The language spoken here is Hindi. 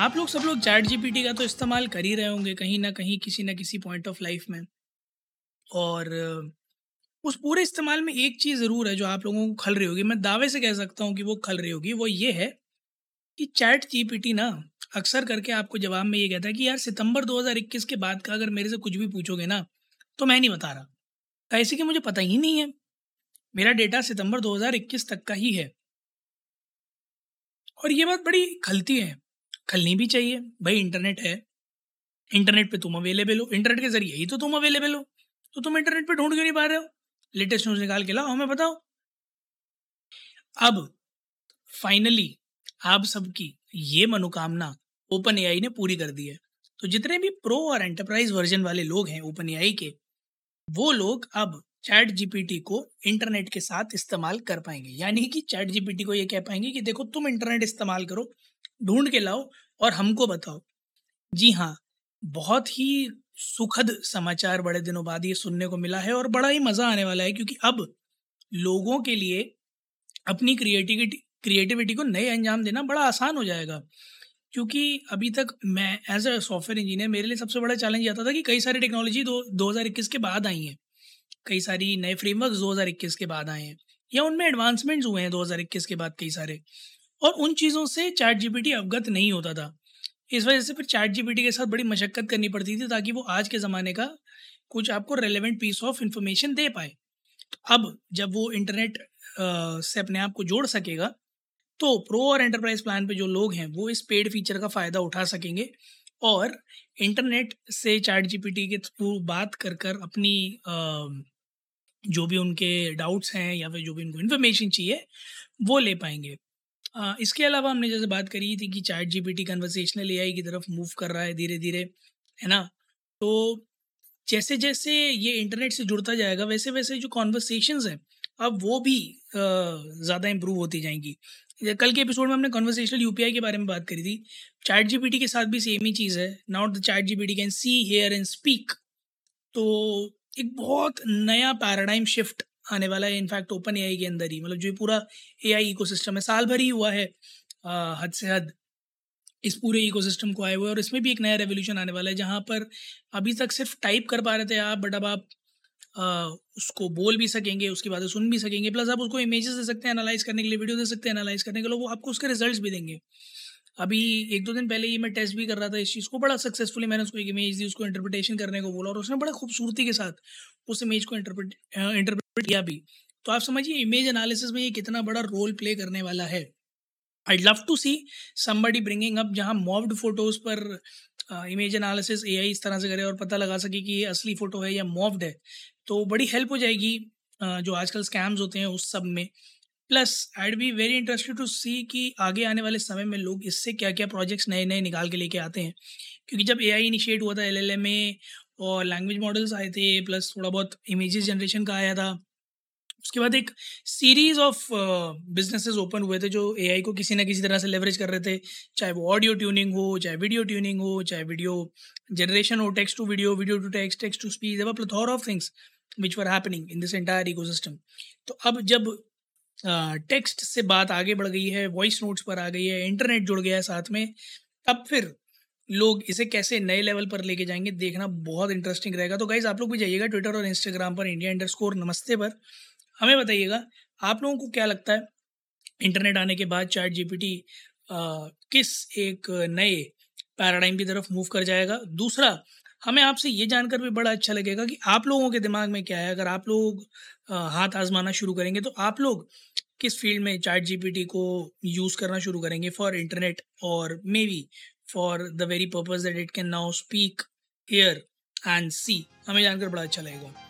आप लोग सब लोग चैट जीपीटी का तो इस्तेमाल कर ही रहे होंगे कहीं ना कहीं किसी ना किसी पॉइंट ऑफ़ लाइफ में। और उस पूरे इस्तेमाल में एक चीज़ ज़रूर है जो आप लोगों को खल रही होगी। मैं दावे से कह सकता हूँ कि वो खल रही होगी। वो ये है कि चैट जीपीटी ना अक्सर करके आपको जवाब में ये कहता है कि यार सितंबर 2021 के बाद का अगर मेरे से कुछ भी पूछोगे ना तो मैं नहीं बता रहा। ऐसे कि मुझे पता ही नहीं है। मेरा डेटा सितंबर 2021 तक का ही है। और ये बात बड़ी खलती है। खलनी भी चाहिए। भाई इंटरनेट है। इंटरनेट पे तुम अवेलेबल हो। इंटरनेट के ज़रिए ही तो तुम अवेलेबल हो। तो तुम इंटरनेट पे ढूंढ क्यों नहीं पा रहे हो? लेटेस्ट न्यूज़ निकाल के लाओ, हमें बताओ। अब फाइनली आप सबकी ये मनोकामना ओपन एआई ने पूरी कर दी है। तो जितने भी प्रो और एंटरप्राइज वर्जन वाले लोग हैं ओपन एआई के, वो लोग अब चैट जीपीटी को इंटरनेट के साथ इस्तेमाल कर पाएँगे। यानी कि चैट जीपीटी को ये कह पाएँगे कि देखो, तुम इंटरनेट इस्तेमाल करो। ढूंढ के लाओ और हमको बताओ। जी हाँ बहुत ही सुखद समाचार बड़े दिनों बाद ये सुनने को मिला है और बड़ा ही मज़ा आने वाला है क्योंकि अब लोगों के लिए अपनी क्रिएटिविटी क्रिएटिविटी को नए अंजाम देना बड़ा आसान हो जाएगा। क्योंकि अभी तक मैं एज अ सॉफ्टवेयर इंजीनियर मेरे लिए सबसे बड़ा चैलेंज आता था कि कई सारी टेक्नोलॉजी दो दो के बाद आई हैं। कई सारी नए फ्रेमवर्क दो हज़ार इक्कीस के बाद आए हैं या उनमें एडवांसमेंट्स हुए हैं दो हज़ार इक्कीस के बाद कई सारे। और उन चीज़ों से चैट जीपीटी अवगत नहीं होता था। इस वजह से फिर चैट जीपीटी के साथ बड़ी मशक्क़त करनी पड़ती थी ताकि वो आज के ज़माने का कुछ आपको रेलिवेंट पीस ऑफ़ इंफॉर्मेशन दे पाए। तो अब जब वो इंटरनेट से अपने आप को जोड़ सकेगा तो प्रो और एंटरप्राइज प्लान पे जो लोग हैं, वो इस पेड फीचर का फ़ायदा उठा सकेंगे और इंटरनेट से चैट जीपीटी के थ्रू बात कर कर अपनी जो भी उनके डाउट्स हैं या फिर जो भी उनको इन्फॉर्मेशन चाहिए, वो ले पाएँगे। आ, इसके अलावा हमने जैसे बात करी थी कि चैट जीपीटी कन्वर्सेशनल एआई की तरफ़ मूव कर रहा है धीरे धीरे है ना? तो जैसे जैसे ये इंटरनेट से जुड़ता जाएगा वैसे वैसे जो कॉन्वर्सेशंस हैं अब वो भी ज़्यादा इम्प्रूव होती जाएँगी। कल के एपिसोड में हमने कन्वर्सेशनल यूपीआई के बारे में बात करी थी। चैट जीपीटी के साथ भी सेम ही चीज़ है। Not the ChatGPT can see hear and speak तो एक बहुत नया पैराडाइम शिफ्ट आने वाला है। इनफैक्ट ओपन एआई के अंदर ही। मतलब जो पूरा ए आई सिस्टम है साल भर ही हुआ है आ, हद से हद इस पूरे इकोसिस्टम को आए हुए और इसमें भी एक नया रेवोल्यूशन आने वाला है जहाँ पर अभी तक सिर्फ़ टाइप कर पा रहे थे आप बट अब आप आ, उसको बोल भी सकेंगे उसकी बातें सुन भी सकेंगे प्लस आप उसको इमेजेस दे सकते हैं एनालाइज करने के लिए वीडियो दे सकते हैं एनालाइज करने के लिए वो आपको उसके रिजल्ट्स भी देंगे। अभी एक दो दिन पहले ही मैं टेस्ट भी कर रहा था इस चीज़ को बड़ा सक्सेसफुली मैंने उसको एक इमेज दी उसको इंटरप्रिटेशन करने को बोला और उसने बड़ा खूबसूरती के साथ उस इमेज को इंटरप्रिट इंटरप्रिट किया भी। तो आप समझिए इमेज एनालिसिस में ये कितना बड़ा रोल प्ले करने वाला है। I love to see somebody bringing up जहाँ मॉव्ड फ़ोटोज़ पर इमेज एनालिसिस एआई इस तरह से करे और पता लगा सके कि ये असली फ़ोटो है या मॉव्ड है। तो बड़ी हेल्प हो जाएगी uh, जो आजकल स्कैम्स होते हैं उस सब में। Plus I be very interested to see कि आगे आने वाले समय में लोग इससे क्या क्या प्रोजेक्ट्स नए नए निकाल के लेके आते हैं। क्योंकि जब ए आई इनिशिएट हुआ था एल एल एम ए और लैंग्वेज मॉडल्स आए थे प्लस थोड़ा बहुत इमेजेस जनरेशन का आया था उसके बाद एक सीरीज़ ऑफ़ बिजनेसेस ओपन हुए थे जो एआई को किसी ना किसी तरह से लेवरेज कर रहे थे। चाहे वो ऑडियो ट्यूनिंग हो, चाहे वीडियो ट्यूनिंग हो, चाहे वीडियो जनरेशन हो text to video video to text text to speech plethora of things which were happening in this entire ecosystem तो अब जब टेक्स्ट से बात आगे बढ़ गई है वॉइस नोट्स पर आ गई है इंटरनेट जुड़ गया है साथ में, तब फिर लोग इसे कैसे नए लेवल पर लेके जाएँगे, देखना बहुत इंटरेस्टिंग रहेगा। तो गाइज़ आप लोग भी जाइएगा ट्विटर और इंस्टाग्राम पर इंडिया इंडर स्कोर नमस्ते पर। हमें बताइएगा, आप लोगों को क्या लगता है? इंटरनेट आने के बाद चैट जीपीटी किस एक नए पैराडाइम की तरफ़ मूव कर जाएगा? दूसरा, हमें आपसे ये जानकर भी बड़ा अच्छा लगेगा कि आप लोगों के दिमाग में क्या है? अगर आप लोग हाथ आजमाना शुरू करेंगे तो आप लोग किस फ़ील्ड में चैट जीपीटी को यूज़ करना शुरू करेंगे? फॉर इंटरनेट और may be for the very purpose that it can now speak, hear and see. हमें जानकर बड़ा अच्छा लगेगा।